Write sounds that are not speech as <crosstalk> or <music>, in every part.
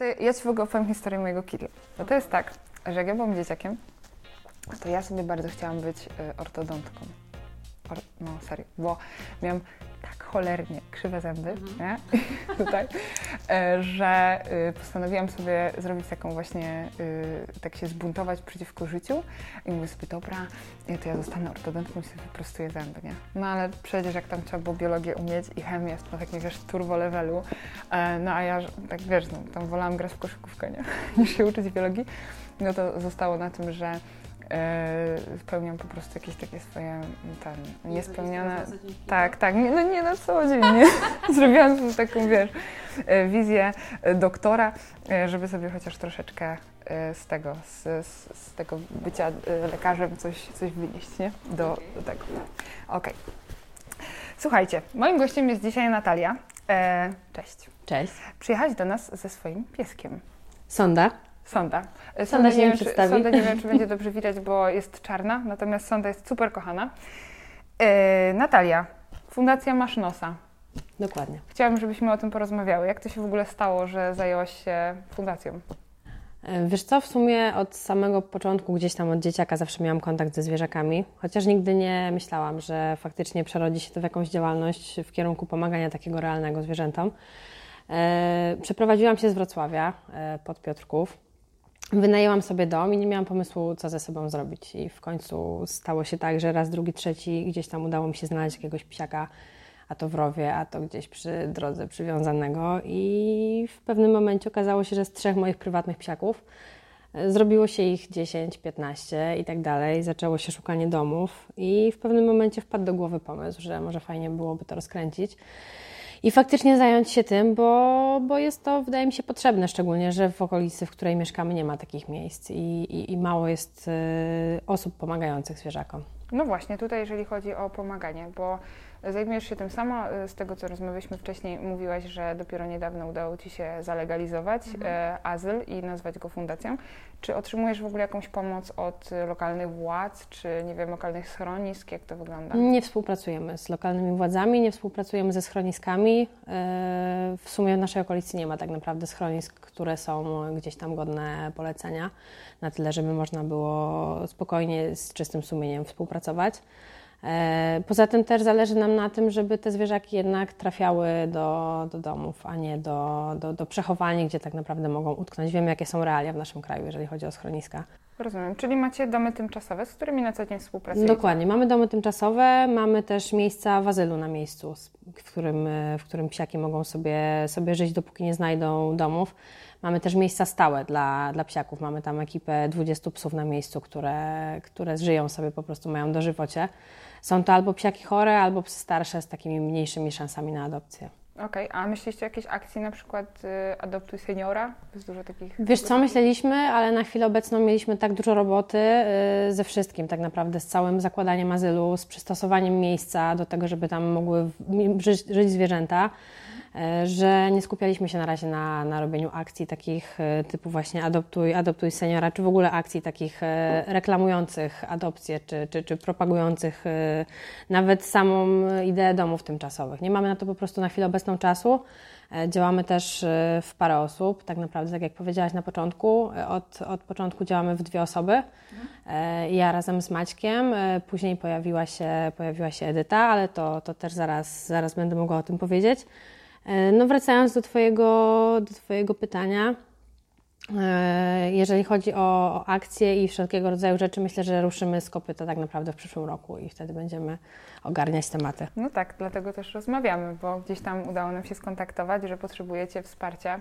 To ja Ci w ogóle opowiem historię mojego kidla. Bo to jest tak, że jak ja byłam dzieciakiem, to ja sobie bardzo chciałam być y, ortodontką. Or, no serio, bo miałam tak cholernie krzywe zęby, nie? <laughs> Tutaj, e, że y, postanowiłam sobie zrobić taką właśnie, y, tak się zbuntować przeciwko życiu i mówię sobie, dobra, to ja zostanę ortodontką i sobie wyprostuję zęby, nie? No ale przecież jak tam trzeba było biologię umieć i chemię na takim, wiesz, turbo levelu, e, no a ja, tak wiesz, no, tam wolałam grać w koszykówkę, nie? <laughs> niż się uczyć biologii, no to zostało na tym, że spełniam po prostu jakieś takie swoje ten, niespełnione... Tak, tak, nie, no nie na co dzień, nie? <laughs> Zrobiłam sobie taką, wiesz, e, wizję e, doktora, e, żeby sobie chociaż troszeczkę e, z tego, z, z, tego bycia e, lekarzem coś, coś wynieść, nie? Do, do tego. Okej. Słuchajcie, moim gościem jest dzisiaj Natalia. E, cześć. Cześć. Przyjechałaś do nas ze swoim pieskiem. Sonda. Sonda. E, Sonda się nie wiem, czy, przedstawi. Sonda nie wiem, czy <laughs> będzie dobrze widać, bo jest czarna, natomiast Sonda jest super kochana. E, Natalia, Fundacja Masz Nosa. Dokładnie. Chciałabym, żebyśmy o tym porozmawiały. Jak to się w ogóle stało, że zajęłaś się fundacją? E, Wiesz co, w sumie od samego początku, gdzieś tam od dzieciaka zawsze miałam kontakt ze zwierzakami, chociaż nigdy nie myślałam, że faktycznie przerodzi się to w jakąś działalność w kierunku pomagania takiego realnego zwierzętom. E, Przeprowadziłam się z Wrocławia e, pod Piotrków. Wynajęłam sobie dom i nie miałam pomysłu, co ze sobą zrobić. I w końcu stało się tak, że raz, drugi, trzeci gdzieś tam udało mi się znaleźć jakiegoś psiaka, a to w rowie, a to gdzieś przy drodze przywiązanego. I w pewnym momencie okazało się, że z trzech moich prywatnych psiaków e, zrobiło się ich 10, 15 i tak dalej. Zaczęło się szukanie domów i w pewnym momencie wpadł do głowy pomysł, że może fajnie byłoby to rozkręcić. I faktycznie zająć się tym, bo, bo jest to, wydaje mi się, potrzebne, szczególnie, że w okolicy, w której mieszkamy, nie ma takich miejsc i, i, i mało jest y, osób pomagających zwierzakom. No właśnie, tutaj jeżeli chodzi o pomaganie, bo zajmujesz się tym samo, y, z tego co rozmawialiśmy wcześniej, mówiłaś, że dopiero niedawno udało Ci się zalegalizować e, azyl i nazwać go fundacją. Czy otrzymujesz w ogóle jakąś pomoc od lokalnych władz, czy nie wiem, lokalnych schronisk? Jak to wygląda? Nie współpracujemy z lokalnymi władzami, nie współpracujemy ze schroniskami. E, W sumie w naszej okolicy nie ma tak naprawdę schronisk, które są gdzieś tam godne polecenia, na tyle, żeby można było spokojnie, z czystym sumieniem współpracować. E, Poza tym też zależy nam na tym, żeby te zwierzaki jednak trafiały do, do domów, a nie do, do, do przechowalni, gdzie tak naprawdę mogą utknąć. Wiemy, jakie są realia w naszym kraju, jeżeli chodzi o schroniska. Rozumiem, czyli macie domy tymczasowe, z którymi na co dzień współpracujecie? Dokładnie. Mamy domy tymczasowe, mamy też miejsca w azylu na miejscu, w którym, w którym psiaki mogą sobie, sobie żyć, dopóki nie znajdą domów. Mamy też miejsca stałe dla, dla psiaków. Mamy tam ekipę 20 psów na miejscu, które, które żyją sobie, po prostu mają dożywocie. Są to albo psiaki chore, albo psy starsze z takimi mniejszymi szansami na adopcję. Okej, a myśliście o jakiejś akcji, na przykład y, Adoptuj Seniora? Jest dużo takich... Wiesz co, myśleliśmy, ale na chwilę obecną mieliśmy tak dużo roboty y, ze wszystkim tak naprawdę, z całym zakładaniem azylu, z przystosowaniem miejsca do tego, żeby tam mogły żyć, żyć zwierzęta, że nie skupialiśmy się na razie na, na robieniu akcji takich y, typu właśnie adoptuj, adoptuj seniora, czy w ogóle akcji takich y, reklamujących adopcję, czy, czy, czy propagujących nawet samą ideę domów tymczasowych. Nie mamy na to po prostu na chwilę obecną czasu. E, Działamy też e, w parę osób, tak naprawdę, tak jak powiedziałaś na początku, e, od, od początku działamy w dwie osoby. E, Ja razem z Maćkiem, e, później pojawiła się, pojawiła się Edyta, ale to, to też zaraz, zaraz będę mogła o tym powiedzieć. E, No wracając do Twojego, do twojego pytania, e, jeżeli chodzi o, o akcje i wszelkiego rodzaju rzeczy, myślę, że ruszymy z kopyta tak naprawdę w przyszłym roku i wtedy będziemy ogarniać tematy. No tak, dlatego też rozmawiamy, bo gdzieś tam udało nam się skontaktować, że potrzebujecie wsparcia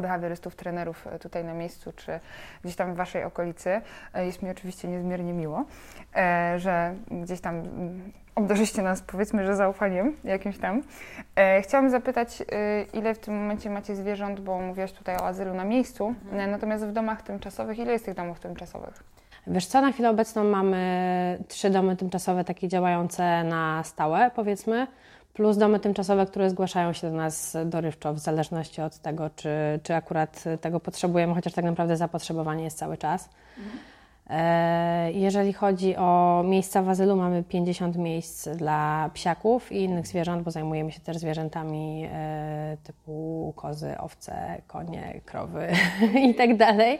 behawiorystów, trenerów e, tutaj na miejscu, czy gdzieś tam w Waszej okolicy. E, Jest mi oczywiście niezmiernie miło, e, że gdzieś tam mm, obdarzyście nas, powiedzmy, że zaufaniem jakimś tam. Chciałam zapytać, ile w tym momencie macie zwierząt, bo mówiłaś tutaj o azylu na miejscu, e, natomiast w domach tymczasowych, ile jest tych domów tymczasowych? Wiesz co, na chwilę obecną mamy trzy domy tymczasowe takie działające na stałe, powiedzmy, plus domy tymczasowe, które zgłaszają się do nas dorywczo, w zależności od tego, czy, czy akurat tego potrzebujemy, chociaż tak naprawdę zapotrzebowanie jest cały czas. E, jeżeli chodzi o miejsca w azylu, mamy 50 miejsc dla psiaków i innych zwierząt, bo zajmujemy się też zwierzętami e, typu kozy, owce, konie, krowy <laughs> i tak dalej.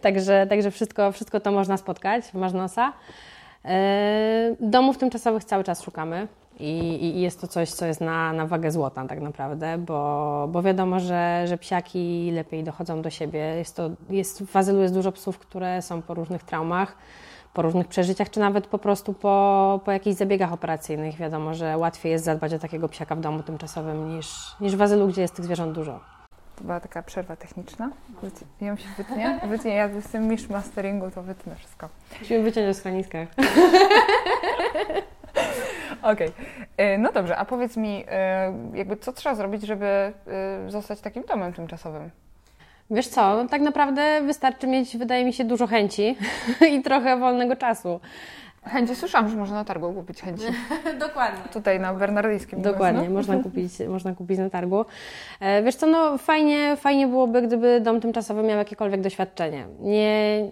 Także, także wszystko, wszystko to można spotkać w Marznosa. E, domów tymczasowych cały czas szukamy. I, I, jest to coś, co jest na, na wagę złota tak naprawdę, bo, bo wiadomo, że, że psiaki lepiej dochodzą do siebie. Jest to, jest, w azylu jest dużo psów, które są po różnych traumach, po różnych przeżyciach, czy nawet po prostu po, po jakichś zabiegach operacyjnych. Wiadomo, że łatwiej jest zadbać o takiego psiaka w domu tymczasowym niż, niż w azylu, gdzie jest tych zwierząt dużo. To była taka przerwa techniczna. Ją się wytnie. Wytnie, ja jestem mistrz masteringu, to wytnę wszystko. Musimy wyciąć o schroniskach. <laughs> Okej. Okay. No dobrze, a powiedz mi, e, jakby co trzeba zrobić, żeby e, zostać takim domem tymczasowym? Wiesz co, tak naprawdę wystarczy mieć, wydaje mi się, dużo chęci <laughs> i trochę wolnego czasu. Chęci słyszałam, że można na targu kupić chęci. <laughs> Dokładnie. Tutaj na Bernardyjskim. Dokładnie, no? można, kupić, można kupić na targu. E, wiesz co, no fajnie, fajnie byłoby, gdyby dom tymczasowy miał jakiekolwiek doświadczenie. Nie,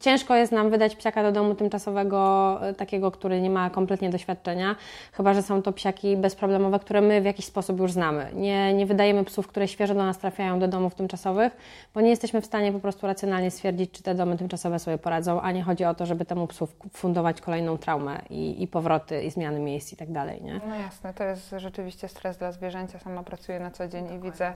Ciężko jest nam wydać psiaka do domu tymczasowego, e, takiego, który nie ma kompletnie doświadczenia, chyba że są to psiaki bezproblemowe, które my w jakiś sposób już znamy. Nie, nie wydajemy psów, które świeżo do nas trafiają do domów tymczasowych, bo nie jesteśmy w stanie po prostu racjonalnie stwierdzić, czy te domy tymczasowe sobie poradzą, a nie chodzi o to, żeby temu psu fundować kolejną traumę i, i powroty, i zmiany miejsc i tak dalej. Nie? No jasne, to jest rzeczywiście stres dla zwierzęcia. Sama pracuję na co dzień i widzę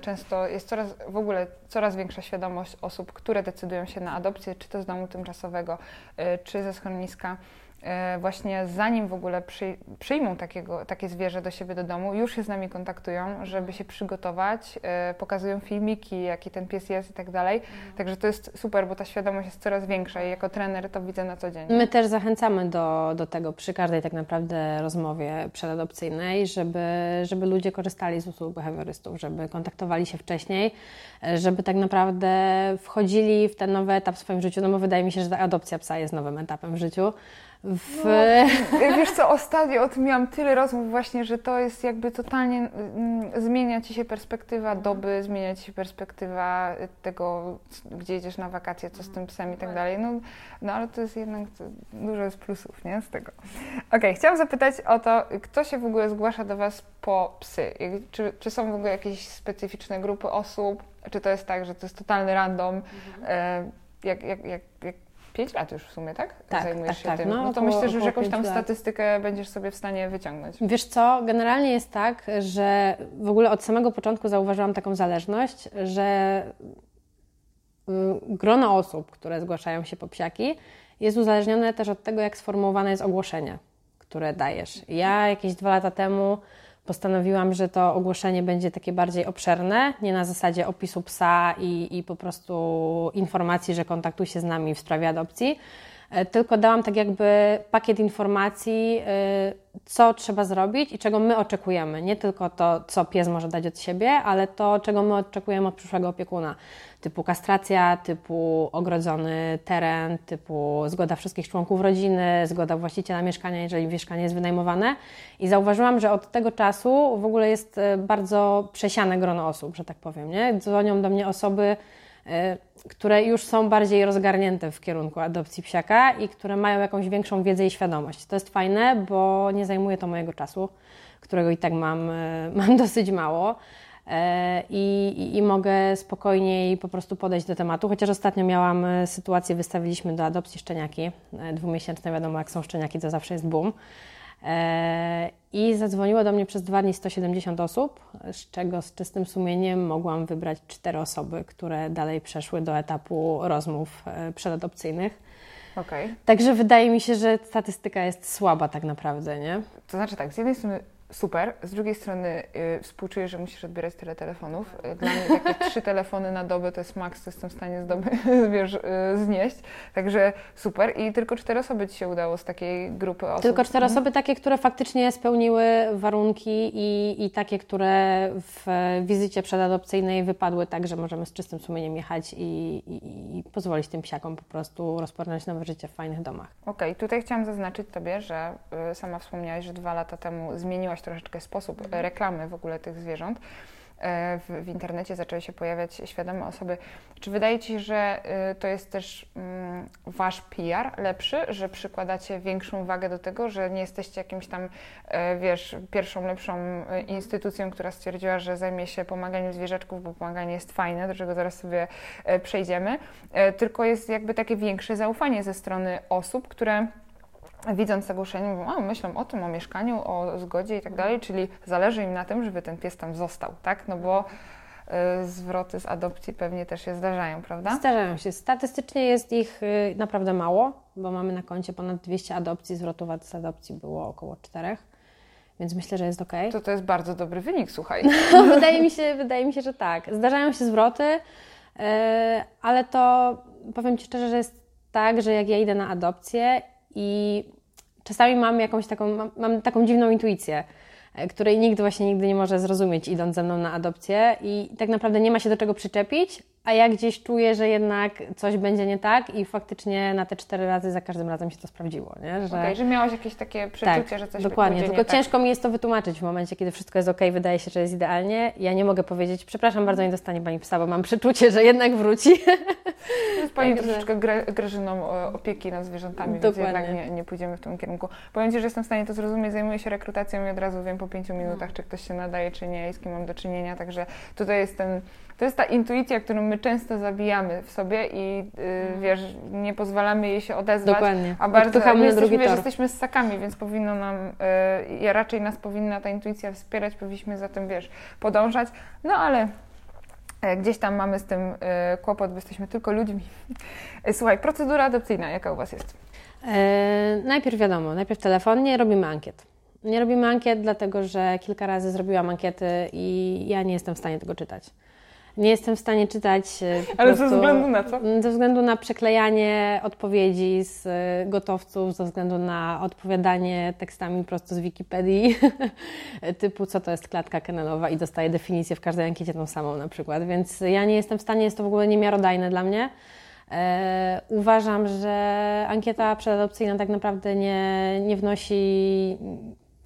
często jest coraz, w ogóle coraz większa świadomość osób, które decydują się na adopcję, czy to z domu tymczasowego, e, czy ze schroniska. E, właśnie zanim w ogóle przy, przyjmą takiego, takie zwierzę do siebie do domu, już się z nami kontaktują, żeby się przygotować, e, pokazują filmiki, jaki ten pies jest i tak dalej. Mhm. Także to jest super, bo ta świadomość jest coraz większa i jako trener to widzę na co dzień. My też zachęcamy do, do tego przy każdej tak naprawdę rozmowie przedadopcyjnej, żeby, żeby ludzie korzystali z usług behawiorystów, żeby kontaktowali się wcześniej, e, żeby tak naprawdę wchodzili w ten nowy etap w swoim życiu, no bo wydaje mi się, że ta adopcja psa jest nowym etapem w życiu w... No, wiesz co, ostatnio o tym miałam tyle rozmów właśnie, że to jest jakby totalnie, mm, zmienia Ci się perspektywa doby, zmienia Ci się perspektywa tego, gdzie jedziesz na wakacje, co z tym psem i tak dalej. No, no ale to jest jednak dużo jest plusów, nie, z tego. Okej, okay, chciałam zapytać o to, kto się w ogóle zgłasza do Was po psy? Czy, czy są w ogóle jakieś specyficzne grupy osób? Czy to jest tak, że to jest totalny random? Mhm. E, jak, jak, jak, jak 5 lat już w sumie, tak? Tak, Zajmujesz tak, się tak. tym. No, no to około, myślę, że już jakąś tam lat. statystykę będziesz sobie w stanie wyciągnąć. Wiesz co, generalnie jest tak, że w ogóle od samego początku zauważyłam taką zależność, że mm, grono osób, które zgłaszają się po psiaki, jest uzależnione też od tego, jak sformułowane jest ogłoszenie, które dajesz. Ja jakieś dwa lata temu postanowiłam, że to ogłoszenie będzie takie bardziej obszerne, nie na zasadzie opisu psa i, i po prostu informacji, że kontaktuj się z nami w sprawie adopcji, tylko dałam tak jakby pakiet informacji, e, co trzeba zrobić i czego my oczekujemy. Nie tylko to, co pies może dać od siebie, ale to, czego my oczekujemy od przyszłego opiekuna. Typu kastracja, typu ogrodzony teren, typu zgoda wszystkich członków rodziny, zgoda właściciela mieszkania, jeżeli mieszkanie jest wynajmowane. I zauważyłam, że od tego czasu w ogóle jest e, bardzo przesiane grono osób, że tak powiem. Nie? Dzwonią do mnie osoby, e, które już są bardziej rozgarnięte w kierunku adopcji psiaka i które mają jakąś większą wiedzę i świadomość. To jest fajne, bo nie zajmuje to mojego czasu, którego i tak mam, e, <laughs> mam dosyć mało. E, I, i, i, mogę spokojniej po prostu podejść do tematu. Chociaż ostatnio miałam e, sytuację, wystawiliśmy do adopcji szczeniaki, dwumiesięczne, wiadomo jak są szczeniaki, to zawsze jest boom. I zadzwoniło do mnie przez dwa dni 170 osób, z czego z czystym sumieniem mogłam wybrać cztery osoby, które dalej przeszły do etapu rozmów e, przedadopcyjnych. Okay. Także wydaje mi się, że statystyka jest słaba tak naprawdę, nie? To znaczy tak, z jednej strony super. Z drugiej strony y, współczuję, że musisz odbierać tyle telefonów. Y, dla mnie takie trzy telefony na dobę to jest maks, co jestem w stanie z doby, <laughs> wiesz, y, znieść. Także super. I tylko cztery osoby Ci się udało z takiej grupy osób. Tylko cztery mhm. osoby takie, które faktycznie spełniły warunki i, i takie, które w wizycie przedadopcyjnej wypadły tak, że możemy z czystym sumieniem jechać i, i, i pozwolić tym psiakom po prostu rozpocząć nowe życie w fajnych domach. Okej, okay, tutaj chciałam zaznaczyć Tobie, że y, sama wspomniałaś, że dwa lata temu zmieniłaś troszeczkę sposób mhm. reklamy w ogóle tych zwierząt. e, w, w internecie zaczęły się pojawiać świadome osoby. Czy wydaje Ci się, że y, to jest też mm, Wasz PR lepszy, że przykładacie większą wagę do tego, że nie jesteście jakimś tam, e, wiesz, pierwszą lepszą e, instytucją, która stwierdziła, że zajmie się pomaganiem zwierzaczków, bo pomaganie jest fajne, do czego zaraz sobie przejdziemy, tylko jest jakby takie większe zaufanie ze strony osób, które widząc zagłuszenie, mówią, a myślą o tym, o mieszkaniu, o zgodzie i tak dalej, czyli zależy im na tym, żeby ten pies tam został, tak? No bo y, zwroty z adopcji pewnie też się zdarzają, prawda? Zdarzają się. Statystycznie jest ich y, naprawdę mało, bo mamy na koncie ponad 200 adopcji, zwrotów z adopcji było około 4. Więc myślę, że jest ok. To to jest bardzo dobry wynik, słuchaj. <laughs> wydaje, mi się, wydaje mi się, że tak. Zdarzają się zwroty, yy, ale to powiem Ci szczerze, że jest tak, że jak ja idę na adopcję i czasami mam jakąś taką, mam, mam taką dziwną intuicję, e, której nikt właśnie nigdy nie może zrozumieć, idąc ze mną na adopcję, i tak naprawdę nie ma się do czego przyczepić, a ja gdzieś czuję, że jednak coś będzie nie tak i faktycznie na te cztery razy za każdym razem się to sprawdziło, nie? Że, okay, że miałaś jakieś takie przeczucie, tak, że coś dokładnie, będzie tylko ciężko tak. mi jest to wytłumaczyć w momencie, kiedy wszystko jest ok, wydaje się, że jest idealnie. Ja nie mogę powiedzieć, przepraszam bardzo, nie dostanie Pani psa, bo mam przeczucie, że jednak wróci. Jest Pani <laughs> tak, troszeczkę Grażyną opieki nad zwierzętami, Dokładnie. więc jednak nie, nie pójdziemy w tym kierunku. Powiem Ci, że jestem w stanie to zrozumieć, zajmuję się rekrutacją i od razu wiem po pięciu minutach, no. czy ktoś się nadaje, czy nie i z kim mam do czynienia, także tutaj jest ten to jest ta intuicja, którą my często zabijamy w sobie i yy, wiesz, nie pozwalamy jej się odezwać. Dokładnie. A bardzo my jesteśmy, wiesz, jesteśmy ssakami, więc powinno nam, yy, raczej nas powinna ta intuicja wspierać, powinniśmy za tym, wiesz, podążać. No ale e, gdzieś tam mamy z tym y, kłopot, bo jesteśmy tylko ludźmi. <laughs> Słuchaj, procedura adopcyjna, jaka u Was jest? E, najpierw wiadomo, najpierw telefonnie robimy ankiet. Nie robimy ankiet, dlatego że kilka razy zrobiłam ankiety i ja nie jestem w stanie tego czytać. Nie jestem w stanie czytać. E, Ale ze względu na co? Ze względu na przeklejanie odpowiedzi z e, gotowców, ze względu na odpowiadanie tekstami prosto z Wikipedii, <laughs> typu co to jest klatka kennelowa i dostaję definicję w każdej ankiecie tą samą na przykład. Więc ja nie jestem w stanie, jest to w ogóle niemiarodajne dla mnie. E, uważam, że ankieta przedadopcyjna tak naprawdę nie, nie wnosi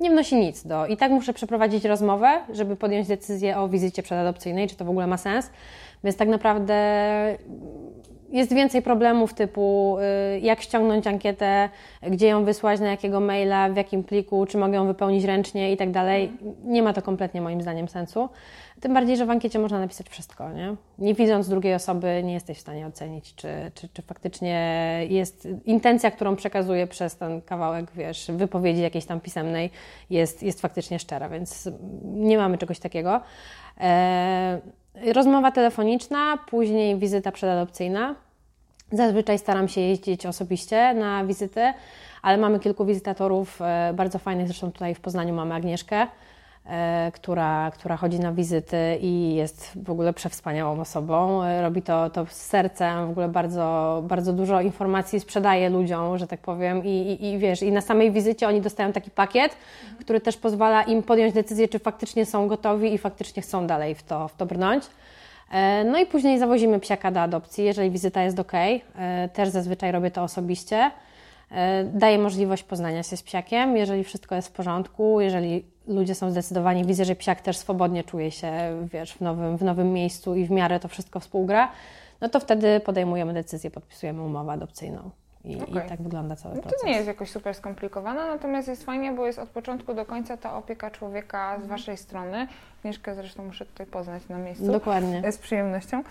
nie wnosi nic do. I tak muszę przeprowadzić rozmowę, żeby podjąć decyzję o wizycie przedadopcyjnej, czy to w ogóle ma sens. Więc tak naprawdę jest więcej problemów typu y, jak ściągnąć ankietę, gdzie ją wysłać, na jakiego maila, w jakim pliku, czy mogę ją wypełnić ręcznie i tak dalej. Nie ma to kompletnie moim zdaniem sensu. Tym bardziej, że w ankiecie można napisać wszystko. Nie, nie widząc drugiej osoby, nie jesteś w stanie ocenić, czy, czy, czy faktycznie jest intencja, którą przekazuje przez ten kawałek, wiesz, wypowiedzi jakiejś tam pisemnej, jest, jest faktycznie szczera, więc nie mamy czegoś takiego. E, rozmowa telefoniczna, później wizyta przedadopcyjna. Zazwyczaj staram się jeździć osobiście na wizyty, ale mamy kilku wizytatorów e, bardzo fajnych. Zresztą tutaj w Poznaniu mamy Agnieszkę, e, która, która chodzi na wizyty i jest w ogóle przewspaniałą osobą. E, robi to, to z sercem, w ogóle bardzo, bardzo dużo informacji sprzedaje ludziom, że tak powiem. I, i, I wiesz, i na samej wizycie oni dostają taki pakiet, który też pozwala im podjąć decyzję, czy faktycznie są gotowi i faktycznie chcą dalej w to, w to brnąć. E, no i później zawozimy psiaka do adopcji, jeżeli wizyta jest ok. E, też zazwyczaj robię to osobiście. E, daję możliwość poznania się z psiakiem, jeżeli wszystko jest w porządku, jeżeli ludzie są zdecydowani, widzę, że psiak też swobodnie czuje się wiesz, w, nowym, w nowym miejscu i w miarę to wszystko współgra, no to wtedy podejmujemy decyzję, podpisujemy umowę adopcyjną. I, okay. I, tak wygląda cały no proces. To nie jest jakoś super skomplikowane, natomiast jest fajnie, bo jest od początku do końca ta opieka człowieka z mhm. Waszej strony. Agnieszkę zresztą muszę tutaj poznać na miejscu. Dokładnie. Z przyjemnością.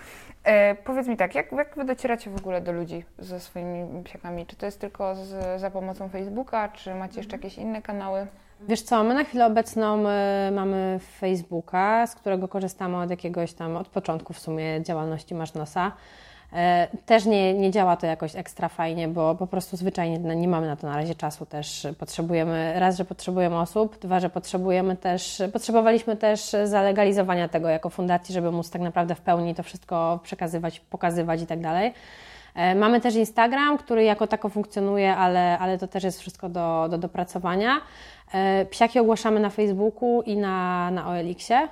E, powiedz mi tak, jak, jak Wy docieracie w ogóle do ludzi ze swoimi psiakami? Czy to jest tylko z, za pomocą Facebooka, czy macie jeszcze mhm. jakieś inne kanały? Wiesz co, my na chwilę obecną y, mamy Facebooka, z którego korzystamy od jakiegoś tam, od początku w sumie działalności Masz Nosa. E, też nie, nie działa to jakoś ekstra fajnie, bo po prostu zwyczajnie nie mamy na to na razie czasu też. Potrzebujemy, raz, że potrzebujemy osób, dwa, że potrzebujemy też, potrzebowaliśmy też zalegalizowania tego jako fundacji, żeby móc tak naprawdę w pełni to wszystko przekazywać, pokazywać i tak dalej. E, mamy też Instagram, który jako tako funkcjonuje, ale, ale to też jest wszystko do, do dopracowania. E, psiaki ogłaszamy na Facebooku i na, na OLX-ie.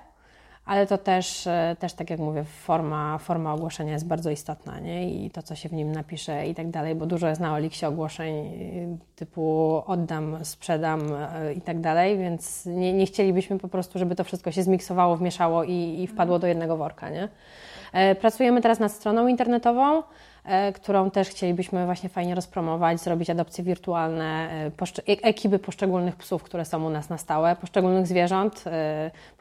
Ale to też, e, też tak jak mówię, forma, forma ogłoszenia jest bardzo istotna nie? i to, co się w nim napisze i tak dalej, bo dużo jest na Oliksie ogłoszeń e, typu oddam, sprzedam e, i tak dalej, więc nie, nie chcielibyśmy po prostu, żeby to wszystko się zmiksowało, wmieszało i, i wpadło do jednego worka. Nie? Pracujemy teraz nad stroną internetową. E, którą też chcielibyśmy właśnie fajnie rozpromować, zrobić adopcje wirtualne, e, e, ekipy poszczególnych psów, które są u nas na stałe, poszczególnych zwierząt,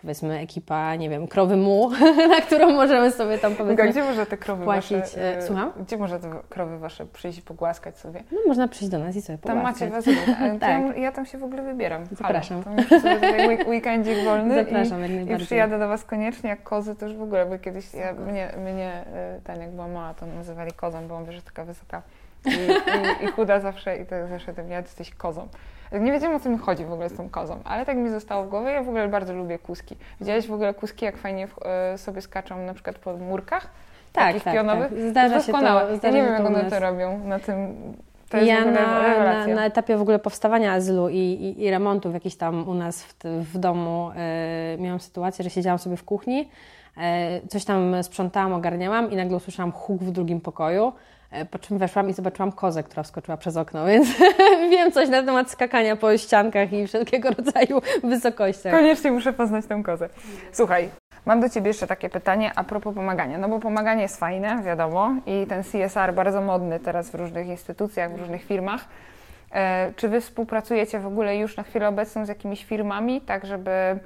powiedzmy ekipa, nie wiem, krowy mu, <laughs> na którą możemy sobie tam powiedzmy Gdzie może te krowy płacić, wasze, Słucham? Gdzie może te krowy wasze przyjść i pogłaskać sobie? No można przyjść do nas i sobie pogłaskać. Tam macie was <laughs> tak. ja, ja, tam się w ogóle wybieram. Zapraszam. Halo, to sobie tutaj <laughs> weekendzik wolny Zapraszam, i, i przyjadę do was koniecznie, jak kozy to już w ogóle, bo kiedyś ja, mnie, mnie ten jak była mała, to nazywali bo on że taka wysoka i, i, i, chuda zawsze i tak zawsze to ja jesteś kozą. Nie wiedziałam o co mi chodzi w ogóle z tą kozą, ale tak mi zostało w głowie. Ja w ogóle bardzo lubię kuski. Widziałeś w ogóle kuski, jak fajnie w, y, sobie skaczą na przykład po murkach? Tak, tak, pionowych? tak. Zdarza się to. Zdarza ja nie wiem, jak one to robią na tym to jest ja na, na, na, etapie w ogóle powstawania azylu i, i, i remontów jakiś tam u nas w, w domu y, miałam sytuację, że siedziałam sobie w kuchni, coś tam sprzątałam, ogarniałam i nagle usłyszałam huk w drugim pokoju. E, po czym weszłam i zobaczyłam kozę, która wskoczyła przez okno, <laughs> więc wiem coś na temat skakania po ściankach i wszelkiego rodzaju wysokościach. Koniecznie muszę poznać tę kozę. Słuchaj, mam do Ciebie jeszcze takie pytanie a propos pomagania. No bo pomaganie jest fajne, wiadomo, i ten CSR bardzo modny teraz w różnych instytucjach, w różnych firmach. E, czy Wy współpracujecie w ogóle już na chwilę obecną z jakimiś firmami, tak żeby E,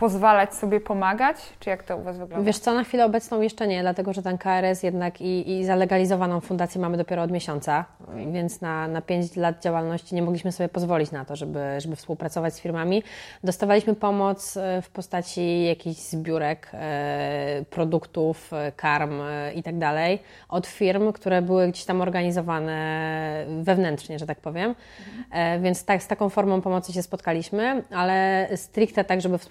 pozwalać sobie pomagać? Czy jak to u Was wygląda? Wiesz co, na chwilę obecną jeszcze nie, dlatego że ten KRS jednak i, i zalegalizowaną fundację mamy dopiero od miesiąca, więc na, na 5 lat działalności nie mogliśmy sobie pozwolić na to, żeby, żeby współpracować z firmami. Dostawaliśmy pomoc e, w postaci jakichś zbiórek, e, produktów, karm i tak dalej od firm, które były gdzieś tam organizowane wewnętrznie, że tak powiem. Więc tak, z taką formą pomocy się spotkaliśmy, ale stricte tak, żeby współpracować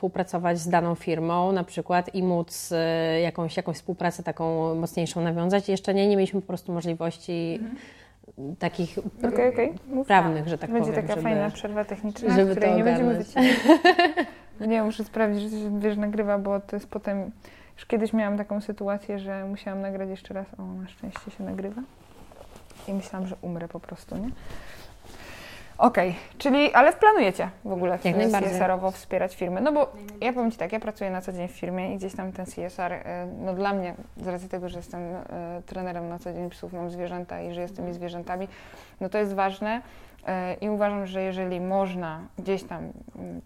z daną firmą na przykład i móc e, jakąś, jakąś współpracę taką mocniejszą nawiązać. Jeszcze nie, nie mieliśmy po prostu możliwości mhm. takich okay, okay. prawnych, że tak Będzie powiem. Będzie taka żeby, fajna przerwa techniczna, żeby której nie będziemy wycinać. <laughs> nie, muszę sprawdzić, że się wiesz, nagrywa, bo to jest potem... Już kiedyś miałam taką sytuację, że musiałam nagrać jeszcze raz. O, na szczęście się nagrywa. I myślałam, że umrę po prostu, nie? Okej, okay. czyli, ale planujecie w ogóle w CSR-owo wspierać firmy? No bo ja powiem Ci tak, ja pracuję na co dzień w firmie i gdzieś tam ten CSR, y, no dla mnie, z racji tego, że jestem y, trenerem na co dzień psów, mam zwierzęta i żyję z tymi zwierzętami, no to jest ważne y, i uważam, że jeżeli można gdzieś tam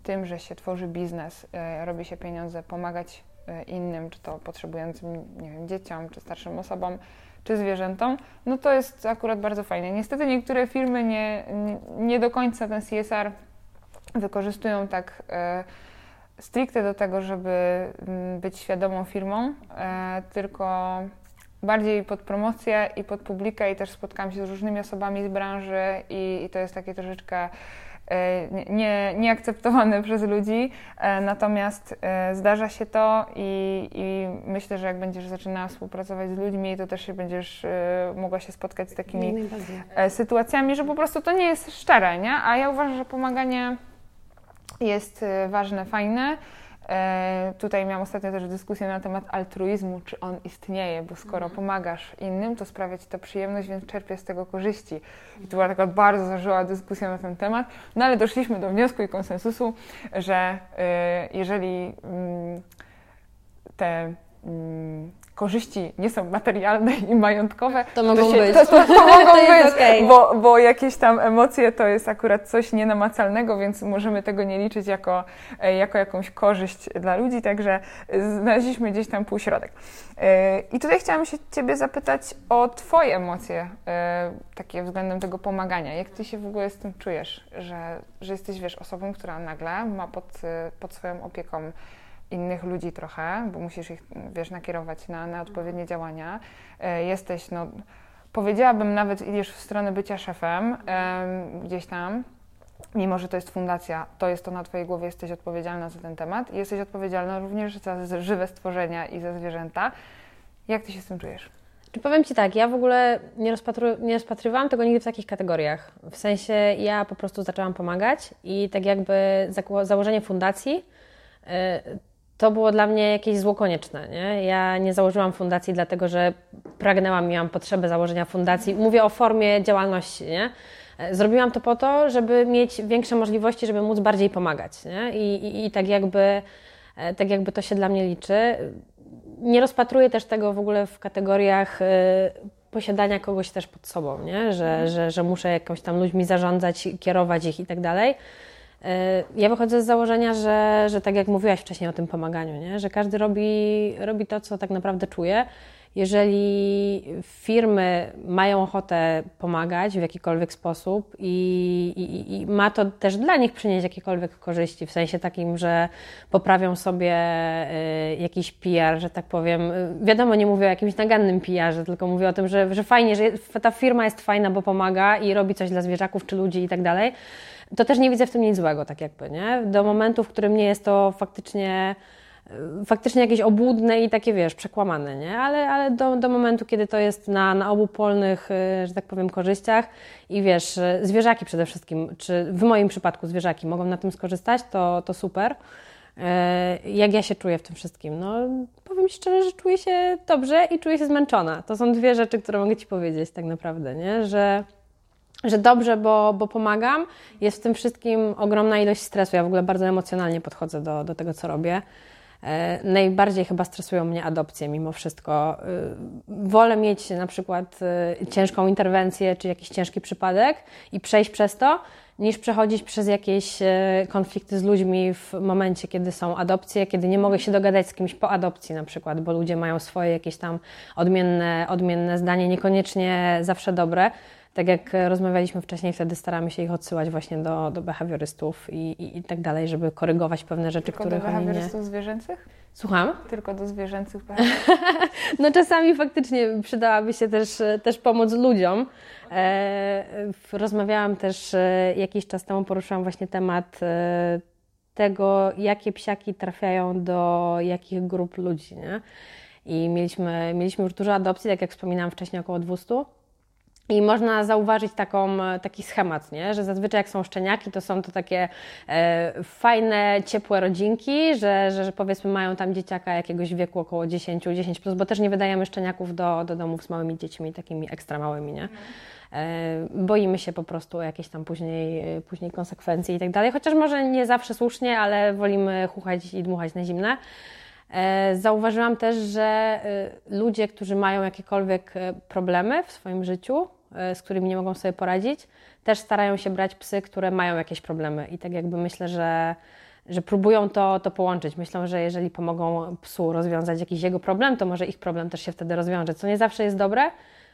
tym, że się tworzy biznes, robi się pieniądze, pomagać innym, czy to potrzebującym, nie wiem, dzieciom, czy starszym osobom, czy zwierzętom, no to jest akurat bardzo fajne. Niestety niektóre firmy nie, nie, do końca ten CSR wykorzystują tak e, stricte do tego, żeby mm, być świadomą firmą, e, tylko bardziej pod promocję i pod publikę i też spotkałam się z różnymi osobami z branży i, i to jest takie troszeczkę nie, nieakceptowane przez ludzi, e, natomiast e, zdarza się to i, i, myślę, że jak będziesz zaczynała współpracować z ludźmi, to też będziesz mogła się spotkać z takimi sytuacjami, że po prostu to nie jest szczere, nie? A ja uważam, że pomaganie jest ważne, fajne. E, tutaj miałam ostatnio też dyskusję na temat altruizmu, czy on istnieje, bo skoro mhm. pomagasz innym, to sprawia ci to przyjemność, więc czerpiesz z tego korzyści. I to była taka bardzo zażyła dyskusja na ten temat, no ale doszliśmy do wniosku i konsensusu, że e, jeżeli mm, te mm, korzyści nie są materialne i majątkowe, to mogą się, być. To, to, to <laughs> mogą to być, okay. bo, bo jakieś tam emocje to jest akurat coś nienamacalnego, więc możemy tego nie liczyć jako, e, jako jakąś korzyść dla ludzi, także znaleźliśmy gdzieś tam półśrodek. E, I tutaj chciałam się Ciebie zapytać o Twoje emocje, e, takie względem tego pomagania. Jak Ty się w ogóle z tym czujesz, że, że jesteś, wiesz, osobą, która nagle ma pod, pod swoją opieką innych ludzi trochę, bo musisz ich, wiesz, nakierować na, na odpowiednie działania. E, jesteś, no, powiedziałabym nawet idziesz w stronę bycia szefem gdzieś tam, mimo że to jest fundacja, to jest to na Twojej głowie, jesteś odpowiedzialna za ten temat i jesteś odpowiedzialna również za żywe stworzenia i za zwierzęta. Jak Ty się z tym czujesz? Czy powiem Ci tak, ja w ogóle nie, rozpatry, nie rozpatrywałam tego nigdy w takich kategoriach. W sensie ja po prostu zaczęłam pomagać i tak jakby założenie fundacji y, to było dla mnie jakieś zło konieczne. Nie? Ja nie założyłam fundacji dlatego, że pragnęłam, miałam potrzebę założenia fundacji. Mówię o formie działalności. Nie? Zrobiłam to po to, żeby mieć większe możliwości, żeby móc bardziej pomagać. Nie? I, i, I tak jakby tak jakby to się dla mnie liczy. Nie rozpatruję też tego w ogóle w kategoriach posiadania kogoś też pod sobą, nie? Że, że, że muszę jakąś tam ludźmi zarządzać, kierować ich i tak dalej. E, ja wychodzę z założenia, że, że tak jak mówiłaś wcześniej o tym pomaganiu, nie? że każdy robi, robi to, co tak naprawdę czuje jeżeli firmy mają ochotę pomagać w jakikolwiek sposób i, i, i, ma to też dla nich przynieść jakiekolwiek korzyści, w sensie takim, że poprawią sobie y, jakiś PR, że tak powiem. Wiadomo, nie mówię o jakimś nagannym PR-ze, tylko mówię o tym, że, że fajnie, że ta firma jest fajna, bo pomaga i robi coś dla zwierzaków czy ludzi i tak dalej. To też nie widzę w tym nic złego, tak jakby, nie? Do momentu, w którym nie jest to faktycznie faktycznie jakieś obłudne i takie, wiesz, przekłamane, nie? Ale, ale do, do momentu, kiedy to jest na, na obu polnych, y, że tak powiem, korzyściach i wiesz, y, zwierzaki przede wszystkim, czy w moim przypadku zwierzaki mogą na tym skorzystać, to, to super. Jak ja się czuję w tym wszystkim? No, powiem szczerze, że czuję się dobrze i czuję się zmęczona. To są dwie rzeczy, które mogę Ci powiedzieć tak naprawdę, nie? Że że dobrze, bo, bo pomagam. Jest w tym wszystkim ogromna ilość stresu. Ja w ogóle bardzo emocjonalnie podchodzę do, do tego, co robię. E, najbardziej chyba stresują mnie adopcje mimo wszystko. E, wolę mieć na przykład e, ciężką interwencję czy jakiś ciężki przypadek i przejść przez to, niż przechodzić przez jakieś konflikty z ludźmi w momencie, kiedy są adopcje, kiedy nie mogę się dogadać z kimś po adopcji na przykład, bo ludzie mają swoje jakieś tam odmienne, odmienne zdanie, niekoniecznie zawsze dobre tak jak rozmawialiśmy wcześniej, wtedy staramy się ich odsyłać właśnie do, do behawiorystów i, i, i tak dalej, żeby korygować pewne rzeczy, Tylko których do behawiorystów nie... zwierzęcych? Słucham? Tylko do zwierzęcych <laughs> No czasami faktycznie przydałaby się też, też pomoc ludziom. E, rozmawiałam też e, jakiś czas temu, poruszyłam właśnie temat e, tego, jakie psiaki trafiają do jakich grup ludzi. Nie? I mieliśmy, mieliśmy już dużo adopcji, tak jak wspominałam wcześniej, około 200. I można zauważyć taką, taki schemat, nie? że zazwyczaj jak są szczeniaki, to są to takie e, fajne, ciepłe rodzinki, że, że, że, powiedzmy mają tam dzieciaka jakiegoś wieku około 10, 10 plus, bo też nie wydajemy szczeniaków do, do domów z małymi dziećmi, takimi ekstra małymi, nie? E, boimy się po prostu jakieś tam później, później konsekwencje i tak dalej, chociaż może nie zawsze słusznie, ale wolimy chuchać i dmuchać na zimne. E, zauważyłam też, że e, ludzie, którzy mają jakiekolwiek e, problemy w swoim życiu, z którymi nie mogą sobie poradzić, też starają się brać psy, które mają jakieś problemy. I tak jakby myślę, że, że próbują to, to połączyć. Myślą, że jeżeli pomogą psu rozwiązać jakiś jego problem, to może ich problem też się wtedy rozwiąże, co nie zawsze jest dobre,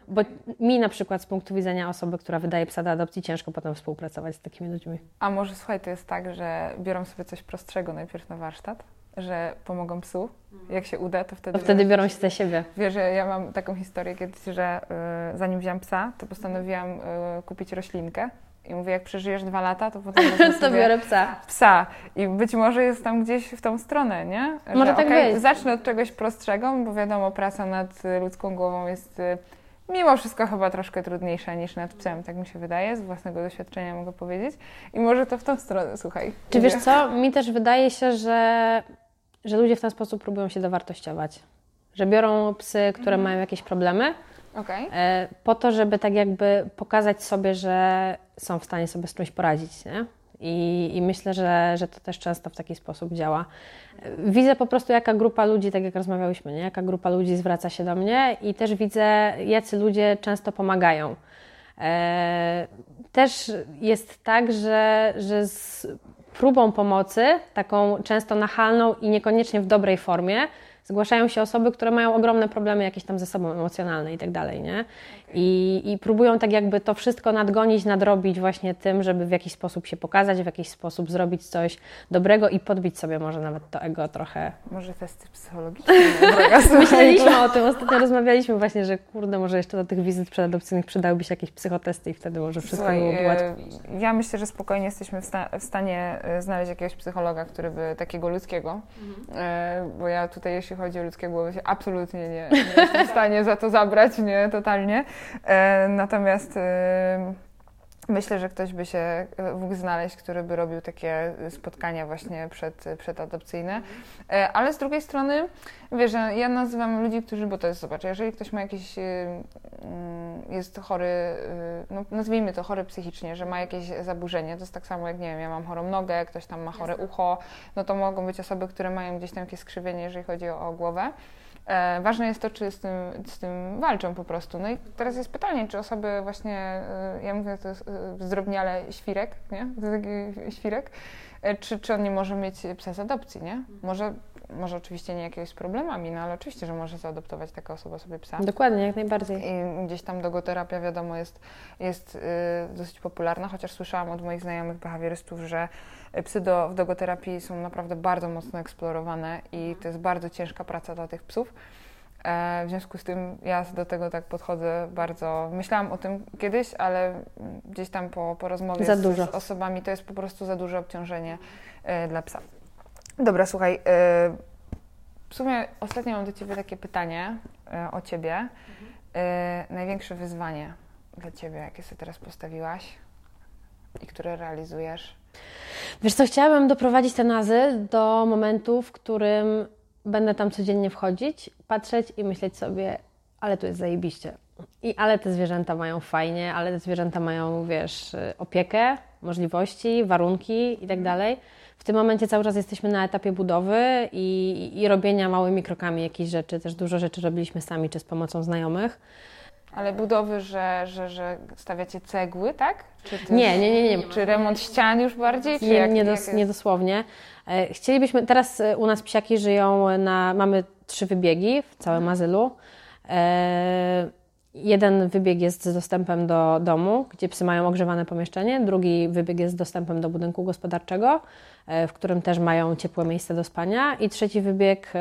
bo mi na przykład z punktu widzenia osoby, która wydaje psa do adopcji, ciężko potem współpracować z takimi ludźmi. A może słuchaj, to jest tak, że biorą sobie coś prostszego najpierw na warsztat, że pomogą psu. Mhm. Jak się uda, to wtedy. To wtedy biorą się za siebie. Wiesz, że ja mam taką historię kiedyś, że y, zanim wziąłem psa, to postanowiłam y, kupić roślinkę. I mówię, jak przeżyjesz dwa lata, to potem <laughs> to biorę psa. Psa. I być może jest tam gdzieś w tą stronę, nie? Że, może tak okay, być. Zacznę od czegoś prostszego, bo wiadomo, praca nad ludzką głową jest y, mimo wszystko chyba troszkę trudniejsza niż nad psem, tak mi się wydaje, z własnego doświadczenia mogę powiedzieć. I może to w tą stronę, słuchaj. Czy wiesz co, mi też wydaje się, że że ludzie w ten sposób próbują się dowartościować. Że biorą psy, które mhm. mają jakieś problemy, okay. po to, żeby tak jakby pokazać sobie, że są w stanie sobie z czymś poradzić. Nie? I, I, myślę, że, że to też często w taki sposób działa. Widzę po prostu, jaka grupa ludzi, tak jak rozmawiałyśmy, nie? jaka grupa ludzi zwraca się do mnie i też widzę, jacy ludzie często pomagają. E, też jest tak, że, że z próbą pomocy, taką często nachalną i niekoniecznie w dobrej formie, zgłaszają się osoby, które mają ogromne problemy jakieś tam ze sobą emocjonalne i tak dalej, nie? I, I próbują tak jakby to wszystko nadgonić, nadrobić właśnie tym, żeby w jakiś sposób się pokazać, w jakiś sposób zrobić coś dobrego i podbić sobie może nawet to ego trochę. Może testy psychologiczne. <laughs> Myśleliśmy o tym, ostatnio rozmawialiśmy właśnie, że kurde, może jeszcze do tych wizyt przedadopcyjnych przydałyby się jakieś psychotesty i wtedy może wszystko Słuchaj, byłoby łatwiej. Ja myślę, że spokojnie jesteśmy w, sta w, stanie e, znaleźć jakiegoś psychologa, który by takiego ludzkiego, mhm. e, bo ja tutaj jeśli chodzi o ludzkie głowy się absolutnie nie, nie jestem w stanie za to zabrać, nie, totalnie. E, natomiast e, Myślę, że ktoś by się e, mógł znaleźć, który by robił takie spotkania właśnie przed, przedadopcyjne. E, ale z drugiej strony, wiesz, ja nazywam ludzi, którzy, bo to jest, zobacz, jeżeli ktoś ma jakiś, e, mm, jest chory, no nazwijmy to chory psychicznie, że ma jakieś zaburzenie, to jest tak samo jak, nie wiem, ja mam chorą nogę, ktoś tam ma chore ucho, no to mogą być osoby, które mają gdzieś tam jakieś skrzywienie, jeżeli chodzi o, o głowę. E, ważne jest to, czy z tym, z tym walczą po prostu. No i teraz jest pytanie, czy osoby właśnie, e, ja mówię to e, zdrobniale świrek, nie? Taki świrek, czy, czy on nie może mieć psa z adopcji, nie? Może, może oczywiście nie jakiegoś z problemami, no ale oczywiście, że może zaadoptować taka osoba sobie psa. Dokładnie, jak najbardziej. I gdzieś tam dogoterapia, wiadomo, jest, jest dosyć popularna, chociaż słyszałam od moich znajomych behawiorystów, że psy do, w dogoterapii są naprawdę bardzo mocno eksplorowane i to jest bardzo ciężka praca dla tych psów. E, w związku z tym ja do tego tak podchodzę bardzo. Myślałam o tym kiedyś, ale gdzieś tam po, po rozmowie z, z, osobami to jest po prostu za duże obciążenie e, dla psa. Dobra, słuchaj. E, w sumie ostatnio mam do Ciebie takie pytanie o Ciebie. Mhm. Największe wyzwanie dla Ciebie, jakie sobie teraz postawiłaś i które realizujesz? Wiesz co, chciałabym doprowadzić ten azyl do momentu, w którym będę tam codziennie wchodzić, patrzeć i myśleć sobie, ale tu jest zajebiście. I ale te zwierzęta mają fajnie, ale te zwierzęta mają, wiesz, opiekę, możliwości, warunki i tak dalej. W tym momencie cały czas jesteśmy na etapie budowy i, i robienia małymi krokami jakichś rzeczy. Też dużo rzeczy robiliśmy sami czy z pomocą znajomych. Ale budowy, że, że, że stawiacie cegły, tak? Czy nie, nie, nie, nie. Czy remont ścian już bardziej? Czy nie, jak, nie, dos, jak nie dosłownie. E, chcielibyśmy, teraz e, u nas psiaki żyją na, mamy trzy wybiegi w całym mhm. azylu. E, jeden wybieg jest z dostępem do domu, gdzie psy mają ogrzewane pomieszczenie. Drugi wybieg jest z dostępem do budynku gospodarczego, w którym też mają ciepłe miejsce do spania. I trzeci wybieg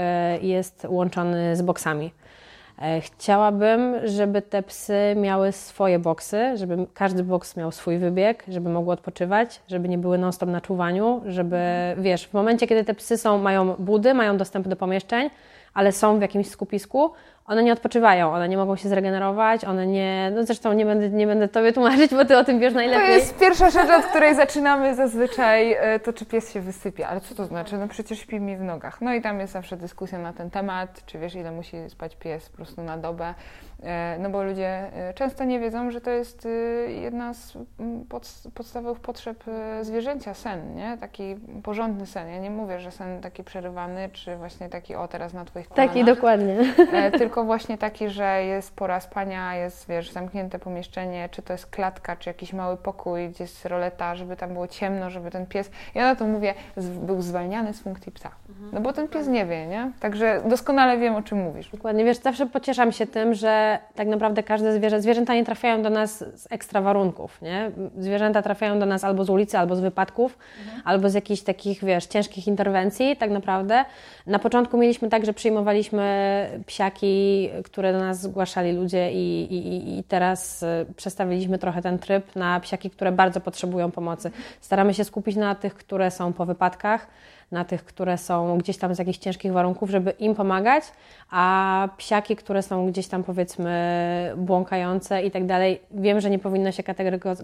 jest łączony z boksami. E, chciałabym, żeby te psy miały swoje boksy, żeby każdy boks miał swój wybieg, żeby mogły odpoczywać, żeby nie były non-stop na czuwaniu, żeby, wiesz, w momencie, kiedy te psy są, mają budy, mają dostęp do pomieszczeń, ale są w jakimś skupisku, one nie odpoczywają, one nie mogą się zregenerować, one nie, no zresztą nie będę, nie będę Tobie tłumaczyć, bo Ty o tym wiesz najlepiej. To jest pierwsza rzecz, od której zaczynamy zazwyczaj, e, to czy pies się wysypie, ale co to znaczy? No przecież śpi mi w nogach. No i tam jest zawsze dyskusja na ten temat, czy wiesz, ile musi spać pies po prostu na dobę. E, no bo ludzie e, często nie wiedzą, że to jest e, jedna z podstawowych potrzeb zwierzęcia, sen, nie? Taki porządny sen. Ja nie mówię, że sen taki przerywany, czy właśnie taki o teraz na Twoich kolanach. Taki dokładnie. Tylko właśnie taki, że jest pora spania, jest wiesz, zamknięte pomieszczenie, czy to jest klatka, czy jakiś mały pokój, gdzie jest roleta, żeby tam było ciemno, żeby ten pies, ja na to mówię, był zwalniany z funkcji psa. Mhm. No bo ten pies nie wie, nie? Także doskonale wiem, o czym mówisz. Dokładnie. Wiesz, zawsze pocieszam się tym, że tak naprawdę każde zwierzę, zwierzęta nie trafiają do nas z ekstra warunków, nie? Zwierzęta trafiają do nas albo z ulicy, albo z wypadków, mhm. albo z jakichś takich, wiesz, ciężkich interwencji, tak naprawdę. Na początku mieliśmy tak, że przyjmowaliśmy psiaki, które do nas zgłaszali ludzie i, i, i teraz y, przestawiliśmy trochę ten tryb na psiaki, które bardzo potrzebują pomocy. Staramy się skupić na tych, które są po wypadkach, na tych, które są gdzieś tam z jakichś ciężkich warunków, żeby im pomagać, a psiaki, które są gdzieś tam powiedzmy błąkające i tak dalej, wiem, że nie powinno się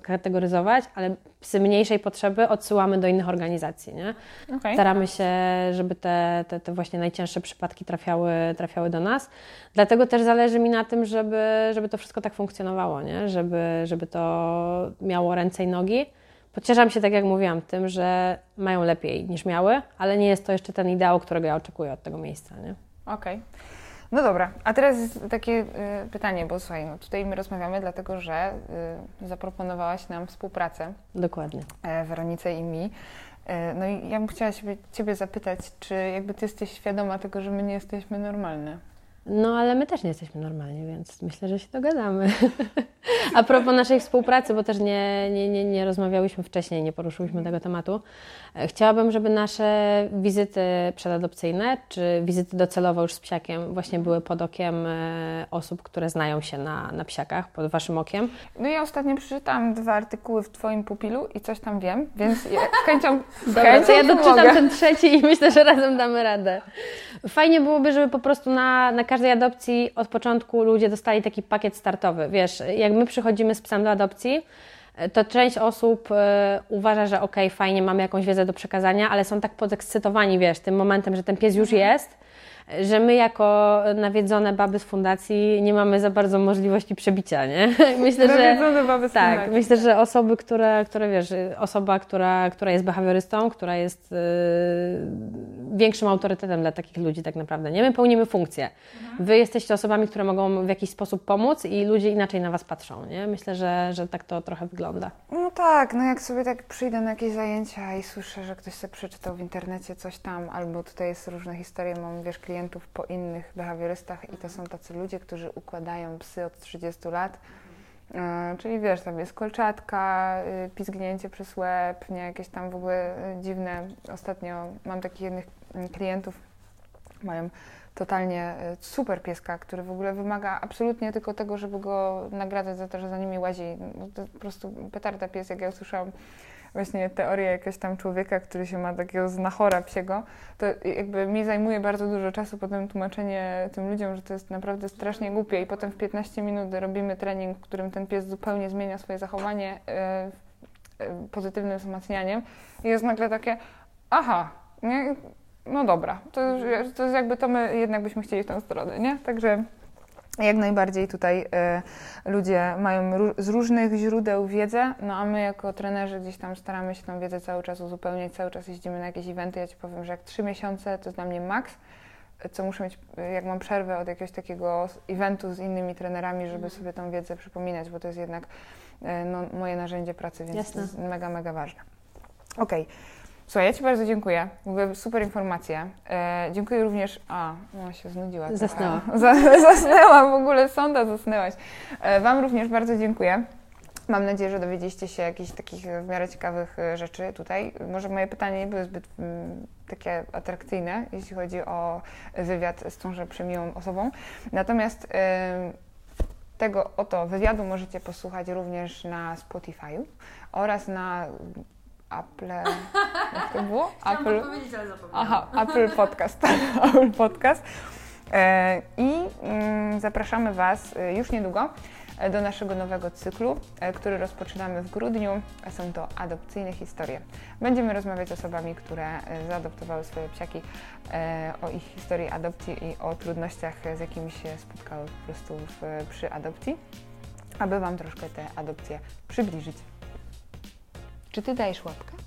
kategoryzować, ale psy mniejszej potrzeby odsyłamy do innych organizacji. Nie? Okay. Staramy się, żeby te, te, te właśnie najcięższe przypadki trafiały, trafiały do nas. Dlatego też zależy mi na tym, żeby, żeby to wszystko tak funkcjonowało, nie? Żeby, żeby to miało ręce i nogi. Pocieszam się, tak jak mówiłam, tym, że mają lepiej niż miały, ale nie jest to jeszcze ten ideał, którego ja oczekuję od tego miejsca. Okej. Okay. No dobra, a teraz takie y, pytanie, bo słuchaj, no tutaj my rozmawiamy dlatego, że y, zaproponowałaś nam współpracę. Dokładnie. Y, Weronice i mi. E, no i ja bym chciała siebie, Ciebie zapytać, czy jakby Ty jesteś świadoma tego, że my nie jesteśmy normalne? No, ale my też nie jesteśmy normalni, więc myślę, że się dogadamy. <laughs> A propos naszej współpracy, bo też nie, nie, nie, nie rozmawiałyśmy wcześniej, nie poruszyłyśmy tego tematu. E, chciałabym, żeby nasze wizyty przedadopcyjne, czy wizyty docelowe już z psiakiem właśnie były pod okiem e, osób, które znają się na, na psiakach, pod Waszym okiem. No ja ostatnio przeczytałam dwa artykuły w Twoim pupilu i coś tam wiem, więc ja z chęcią, <laughs> z chęcią ja doczytam mogę. ten trzeci i myślę, że razem damy radę. Fajnie byłoby, żeby po prostu na, na każdej adopcji od początku ludzie dostali taki pakiet startowy. Wiesz, jak my przychodzimy z psem do adopcji, to część osób e, uważa, że okej, fajnie, mamy jakąś wiedzę do przekazania, ale są tak podekscytowani, wiesz, tym momentem, że ten pies już jest, że my jako nawiedzone baby z fundacji nie mamy za bardzo możliwości przebicia, nie? <laughs> Myślę, że baby z tak, fundacji. myślę, że osoby, które, które wiesz, osoba, która, która jest behawiorystą, która jest yy, większym autorytetem dla takich ludzi tak naprawdę, nie? My pełnimy funkcję. Mhm. Wy jesteście osobami, które mogą w jakiś sposób pomóc i ludzie inaczej na Was patrzą, nie? Myślę, że, że tak to trochę wygląda. No tak, no jak sobie tak przyjdę na jakieś zajęcia i słyszę, że ktoś sobie przeczytał w internecie coś tam, albo tutaj jest różne historie, mam, wiesz, klientów po innych behawiorystach i to są tacy ludzie, którzy układają psy od 30 lat. Yy, czyli wiesz, tam jest kolczatka, yy, pizgnięcie przez łeb, nie, jakieś tam w ogóle yy, dziwne. Ostatnio mam takich jednych mm, klientów, mają totalnie super pieska, który w ogóle wymaga absolutnie tylko tego, żeby go nagradzać za to, że za nimi łazi. No, to po prostu petarda pies, jak ja usłyszałam właśnie teorię jakiegoś tam człowieka, który się ma takiego znachora psiego, to jakby mi zajmuje bardzo dużo czasu potem tłumaczenie tym ludziom, że to jest naprawdę strasznie głupie i potem w 15 minut robimy trening, w którym ten pies zupełnie zmienia swoje zachowanie e, e, pozytywnym wzmacnianiem i jest nagle takie, aha, nie? no dobra, to, to jest jakby to my jednak byśmy chcieli w tę stronę, nie? Także jak najbardziej tutaj y, ludzie mają ró z różnych źródeł wiedzę, no a my jako trenerzy gdzieś tam staramy się tą wiedzę cały czas uzupełniać, cały czas jeździmy na jakieś eventy. Ja Ci powiem, że jak trzy miesiące to jest dla mnie maks, co muszę mieć, jak mam przerwę od jakiegoś takiego eventu z innymi trenerami, żeby sobie tą wiedzę przypominać, bo to jest jednak y, no, moje narzędzie pracy, więc Jasne. to jest mega, mega ważne. Okej. Okay. Słuchaj, ja Ci bardzo dziękuję. W ogóle super informacje. E, dziękuję również. A, no się znudziła. Zasnęła. <laughs> zasnęła, w ogóle sonda zasnęłaś. E, wam również bardzo dziękuję. Mam nadzieję, że dowiedzieliście się jakichś takich w miarę ciekawych e, rzeczy tutaj. Może moje pytanie nie były zbyt m, mm, takie atrakcyjne, jeśli chodzi o wywiad z tąże przemiłą osobą. Natomiast e, tego oto wywiadu możecie posłuchać również na Spotify'u oraz na Apple. <laughs> Jak to było? Apple. powiedzieć, ale zapomniałam. Aha, Apple Podcast. <laughs> Apple Podcast. E, I mm, zapraszamy Was e, już niedługo e, do naszego nowego cyklu, który rozpoczynamy w grudniu. Są to adopcyjne historie. Będziemy rozmawiać z osobami, które zaadoptowały swoje psiaki, o ich historii adopcji i o trudnościach, z jakimi się spotkały po prostu w, przy adopcji, aby Wam troszkę te adopcje przybliżyć. Czy Ty dajesz łapkę?